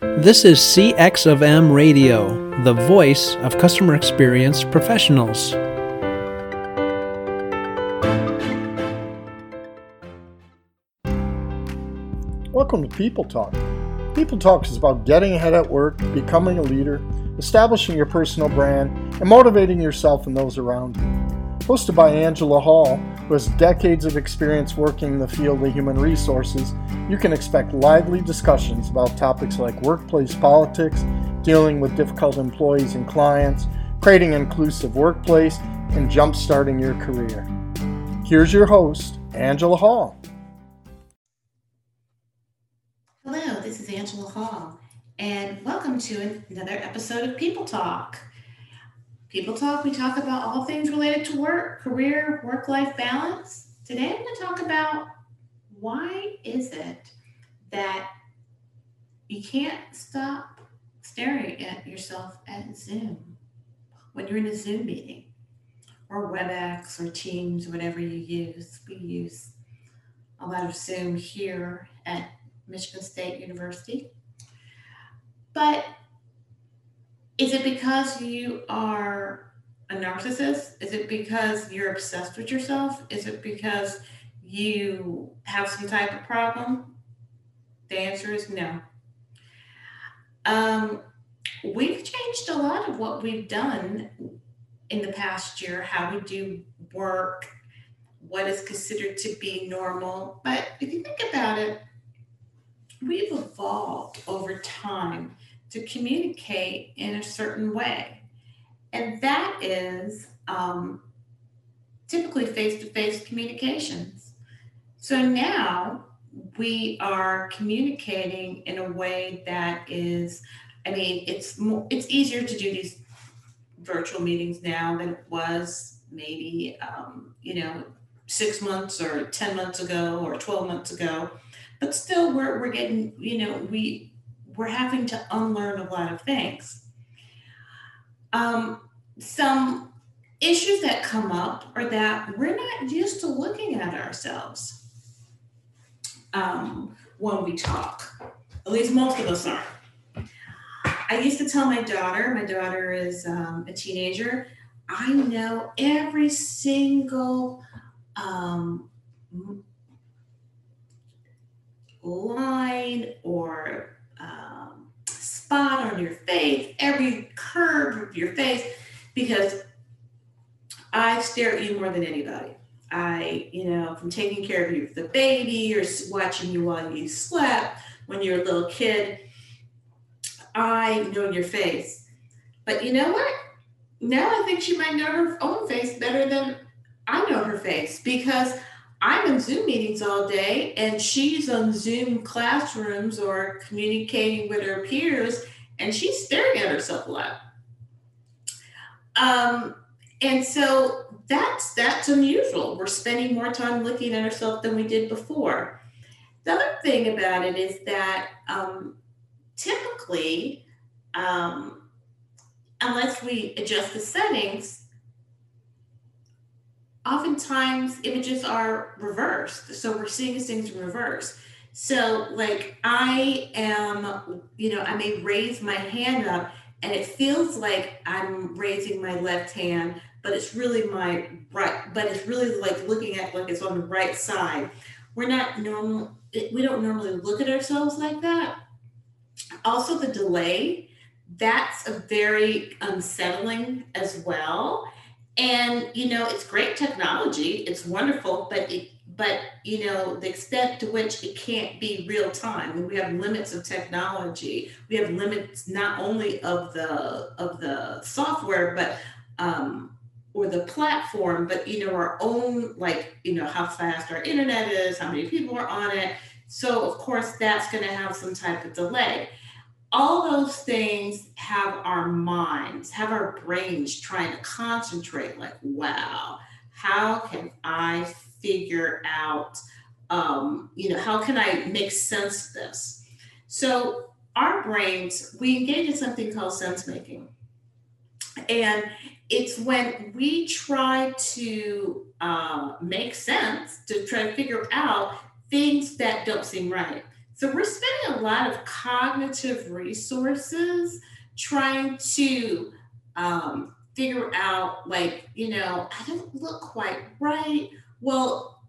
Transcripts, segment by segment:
This is CX of M Radio, the voice of customer experience professionals. Welcome to People Talk. People Talk is about getting ahead at work, becoming a leader, establishing your personal brand, and motivating yourself and those around you. Hosted by Angela Hall, who has decades of experience working in the field of human resources, you can expect lively discussions about topics like workplace politics, dealing with difficult employees and clients, creating an inclusive workplace, and jump-starting your career. Here's your host, Angela Hall. Hello, this is Angela Hall, and welcome to another episode of People Talk. People Talk, we talk about all things related to work, career, work life balance. Today I'm going to talk about why is it that you can't stop staring at yourself at Zoom when you're in a Zoom meeting or WebEx or Teams, whatever you use. We use a lot of Zoom here at Michigan State University. But is it because you are a narcissist? Is it because you're obsessed with yourself? Is it because you have some type of problem? The answer is no. Um, we've changed a lot of what we've done in the past year, how we do work, what is considered to be normal. But if you think about it, we've evolved over time to communicate in a certain way. And that is um, typically face to face communications. So now we are communicating in a way that is, I mean, it's more, it's easier to do these virtual meetings now than it was maybe, um, you know, six months or 10 months ago or 12 months ago. But still, we're, we're getting, you know, we, we're having to unlearn a lot of things. Um, some issues that come up are that we're not used to looking at ourselves um, when we talk. At least most of us aren't. I used to tell my daughter, my daughter is um, a teenager, I know every single um, line or spot on your face, every curve of your face, because I stare at you more than anybody. I, you know, from taking care of you with the baby or watching you while you slept when you're a little kid, I know your face. But you know what? Now I think she might know her own face better than I know her face because I'm in Zoom meetings all day and she's on Zoom classrooms or communicating with her peers and she's staring at herself a lot. Um, and so that's that's unusual. We're spending more time looking at ourselves than we did before. The other thing about it is that um, typically, um, unless we adjust the settings, oftentimes images are reversed. So we're seeing things in reverse. So, like, I am, you know, I may raise my hand up and it feels like I'm raising my left hand, but it's really my right, but it's really like looking at like it's on the right side. We're not normal, we don't normally look at ourselves like that. Also, the delay, that's a very unsettling as well and you know it's great technology it's wonderful but it but you know the extent to which it can't be real time. And we have limits of technology. We have limits not only of the of the software but um or the platform but you know our own like you know how fast our internet is how many people are on it. So of course that's going to have some type of delay. All those things have our minds, have our brains trying to concentrate like, wow, how can I figure out, um, you know, how can I make sense of this? So our brains, we engage in something called sense making. And it's when we try to uh, make sense, to try to figure out things that don't seem right So we're spending a lot of cognitive resources trying to um, figure out, like, you know, I don't look quite right. Well,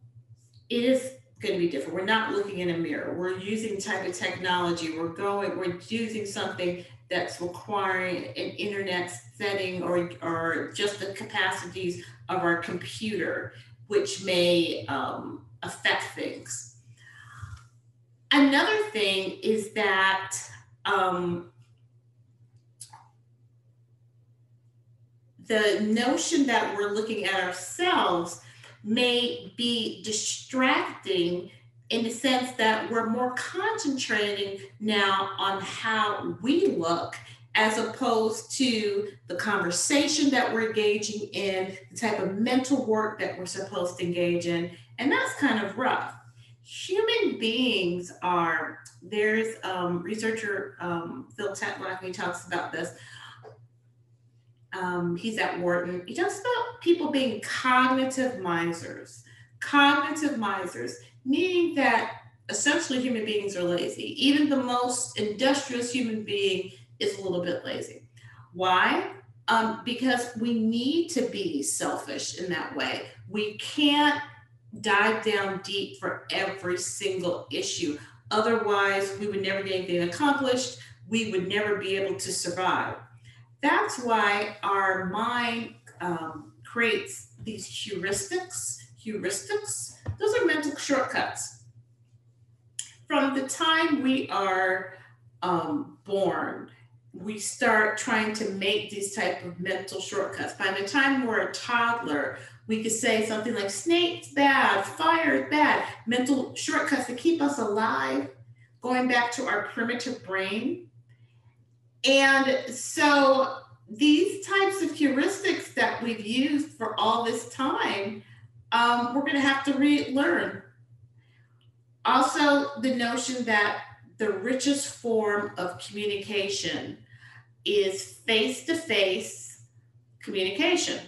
it is going to be different. We're not looking in a mirror. We're using type of technology. We're going, we're using something that's requiring an internet setting or, or just the capacities of our computer, which may um, affect things. Another thing is that um, the notion that we're looking at ourselves may be distracting in the sense that we're more concentrating now on how we look as opposed to the conversation that we're engaging in, the type of mental work that we're supposed to engage in. And that's kind of rough. Human beings are, there's um, researcher um, Phil Tetlock, he talks about this. Um, he's at Wharton. He talks about people being cognitive misers. Cognitive misers meaning that essentially human beings are lazy. Even the most industrious human being is a little bit lazy. Why? Um, because we need to be selfish in that way. We can't dive down deep for every single issue. Otherwise, we would never get anything accomplished. We would never be able to survive. That's why our mind um, creates these heuristics. Heuristics those are mental shortcuts. From the time we are um, born, we start trying to make these type of mental shortcuts. By the time we're a toddler, we could say something like snake's bad, fire is bad, mental shortcuts to keep us alive, going back to our primitive brain. And so these types of heuristics that we've used for all this time um, we're going to have to relearn. Also, the notion that the richest form of communication is face to face communication.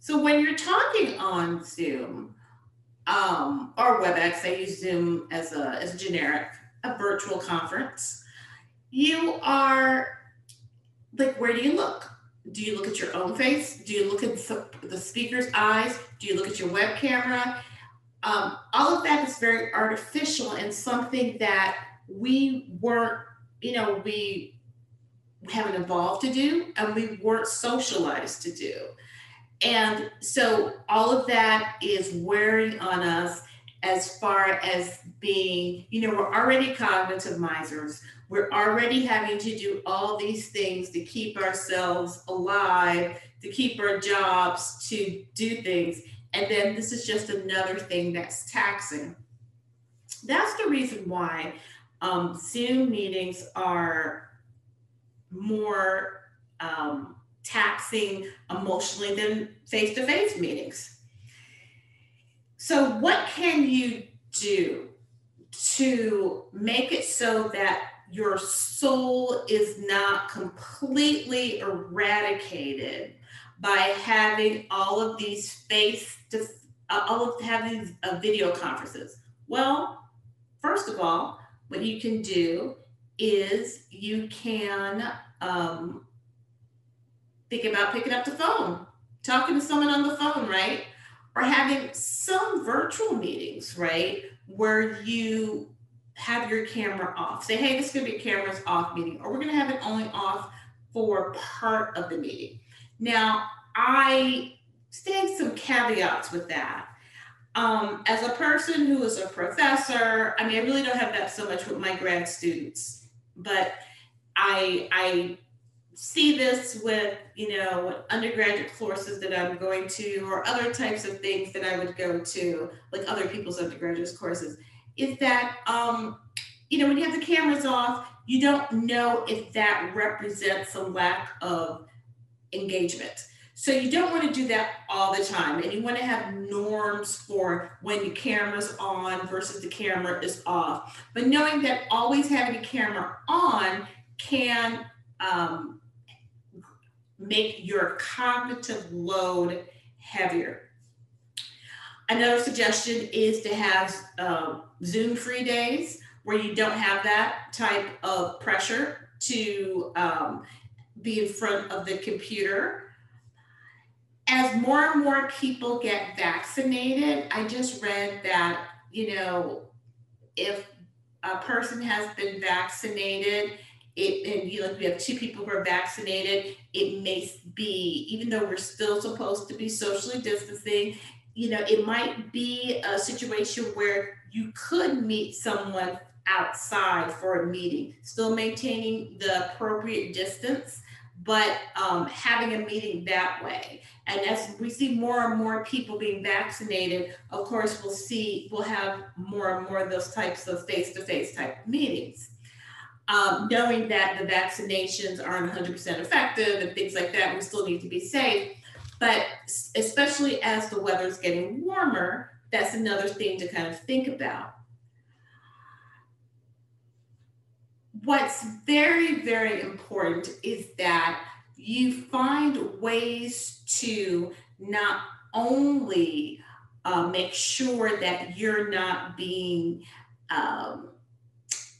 So when you're talking on Zoom um, or WebEx, I use Zoom as a, as a generic, a virtual conference, you are like, where do you look? do you look at your own face? Do you look at the speaker's eyes? Do you look at your web camera? Um, all of that is very artificial and something that we weren't, you know, we haven't evolved to do and we weren't socialized to do. And so all of that is wearing on us as far as being, you know, we're already cognitive misers. We're already having to do all these things to keep ourselves alive, to keep our jobs, to do things. And then this is just another thing that's taxing. That's the reason why um, Zoom meetings are more um, taxing emotionally than face to face meetings. So, what can you do to make it so that your soul is not completely eradicated by having all of these face to uh, all of having uh, video conferences? Well, first of all, what you can do is you can um, think about picking up the phone, talking to someone on the phone, right? Or having some virtual meetings, right? Where you have your camera off. Say, hey, this is going to be a cameras off meeting, or we're going to have it only off for part of the meeting. Now, I state some caveats with that. Um, as a person who is a professor, I mean, I really don't have that so much with my grad students, but I I see this with you know undergraduate courses that I'm going to, or other types of things that I would go to, like other people's undergraduate courses is that um, you know when you have the cameras off, you don't know if that represents a lack of engagement. So you don't want to do that all the time, and you want to have norms for when the camera's on versus the camera is off. But knowing that always having a camera on can um, make your cognitive load heavier. Another suggestion is to have um, Zoom free days where you don't have that type of pressure to um, be in front of the computer. As more and more people get vaccinated, I just read that, you know, if a person has been vaccinated, it, and you know, if we have two people who are vaccinated, it may be, even though we're still supposed to be socially distancing, you know, it might be a situation where you could meet someone outside for a meeting, still maintaining the appropriate distance, but um, having a meeting that way. And as we see more and more people being vaccinated, of course, we'll see, we'll have more and more of those types of face to face type meetings. Um, knowing that the vaccinations aren't 100% effective and things like that, we still need to be safe. But especially as the weather's getting warmer, that's another thing to kind of think about. What's very, very important is that you find ways to not only uh, make sure that you're not being, um,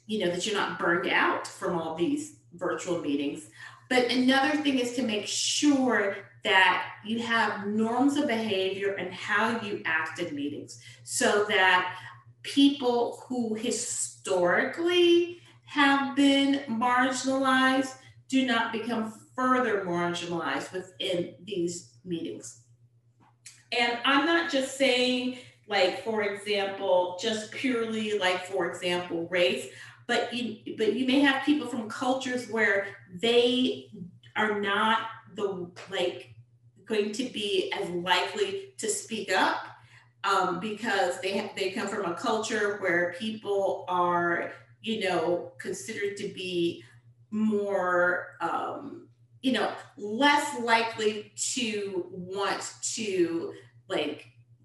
you know, that you're not burned out from all these virtual meetings, but another thing is to make sure that you have norms of behavior and how you act in meetings so that people who historically have been marginalized do not become further marginalized within these meetings. And I'm not just saying, like, for example, just purely like, for example, race, but you but you may have people from cultures where they are not the like going to be as likely to speak up um, because they they come from a culture where people are you know considered to be more um, you know less likely to want to like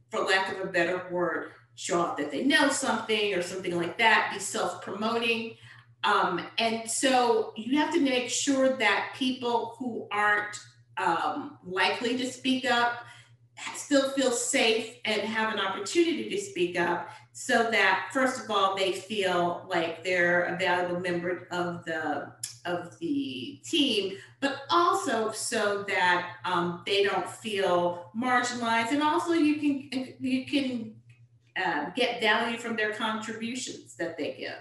for lack of a better word show off that they know something or something like that be self-promoting. Um, and so you have to make sure that people who aren't um, likely to speak up still feel safe and have an opportunity to speak up so that first of all they feel like they're a valuable member of the of the team but also so that um, they don't feel marginalized. And also you can you can uh, get value from their contributions that they give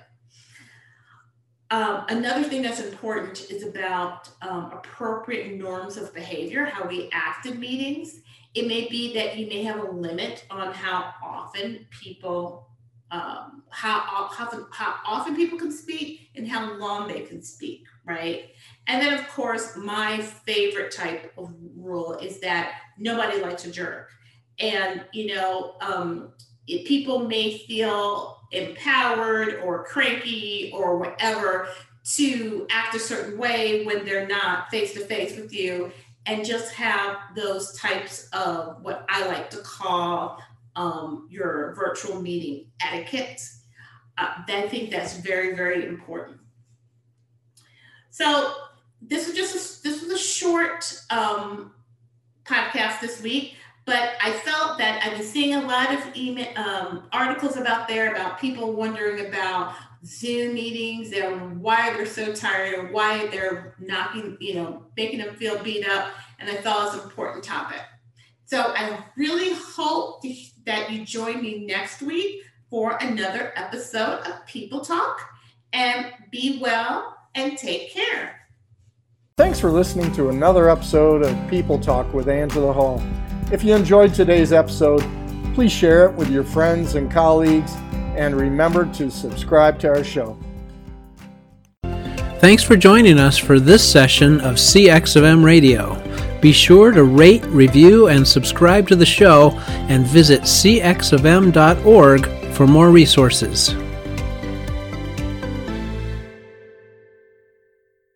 um, another thing that's important is about um, appropriate norms of behavior, how we act in meetings. It may be that you may have a limit on how often people, um, how, how, how often people can speak and how long they can speak, right? And then, of course, my favorite type of rule is that nobody likes a jerk. And, you know, um, people may feel empowered or cranky or whatever to act a certain way when they're not face to face with you and just have those types of what I like to call um, your virtual meeting etiquette. Uh, I think that's very, very important. So this was just a, this was a short um, podcast this week but I that I've been seeing a lot of email um, articles about there about people wondering about Zoom meetings and why they're so tired or why they're knocking, you know, making them feel beat up. And I thought it was an important topic. So I really hope that you join me next week for another episode of People Talk. And be well and take care. Thanks for listening to another episode of People Talk with Angela Hall. If you enjoyed today's episode, please share it with your friends and colleagues, and remember to subscribe to our show. Thanks for joining us for this session of CX of M Radio. Be sure to rate, review, and subscribe to the show, and visit cxofm.org for more resources.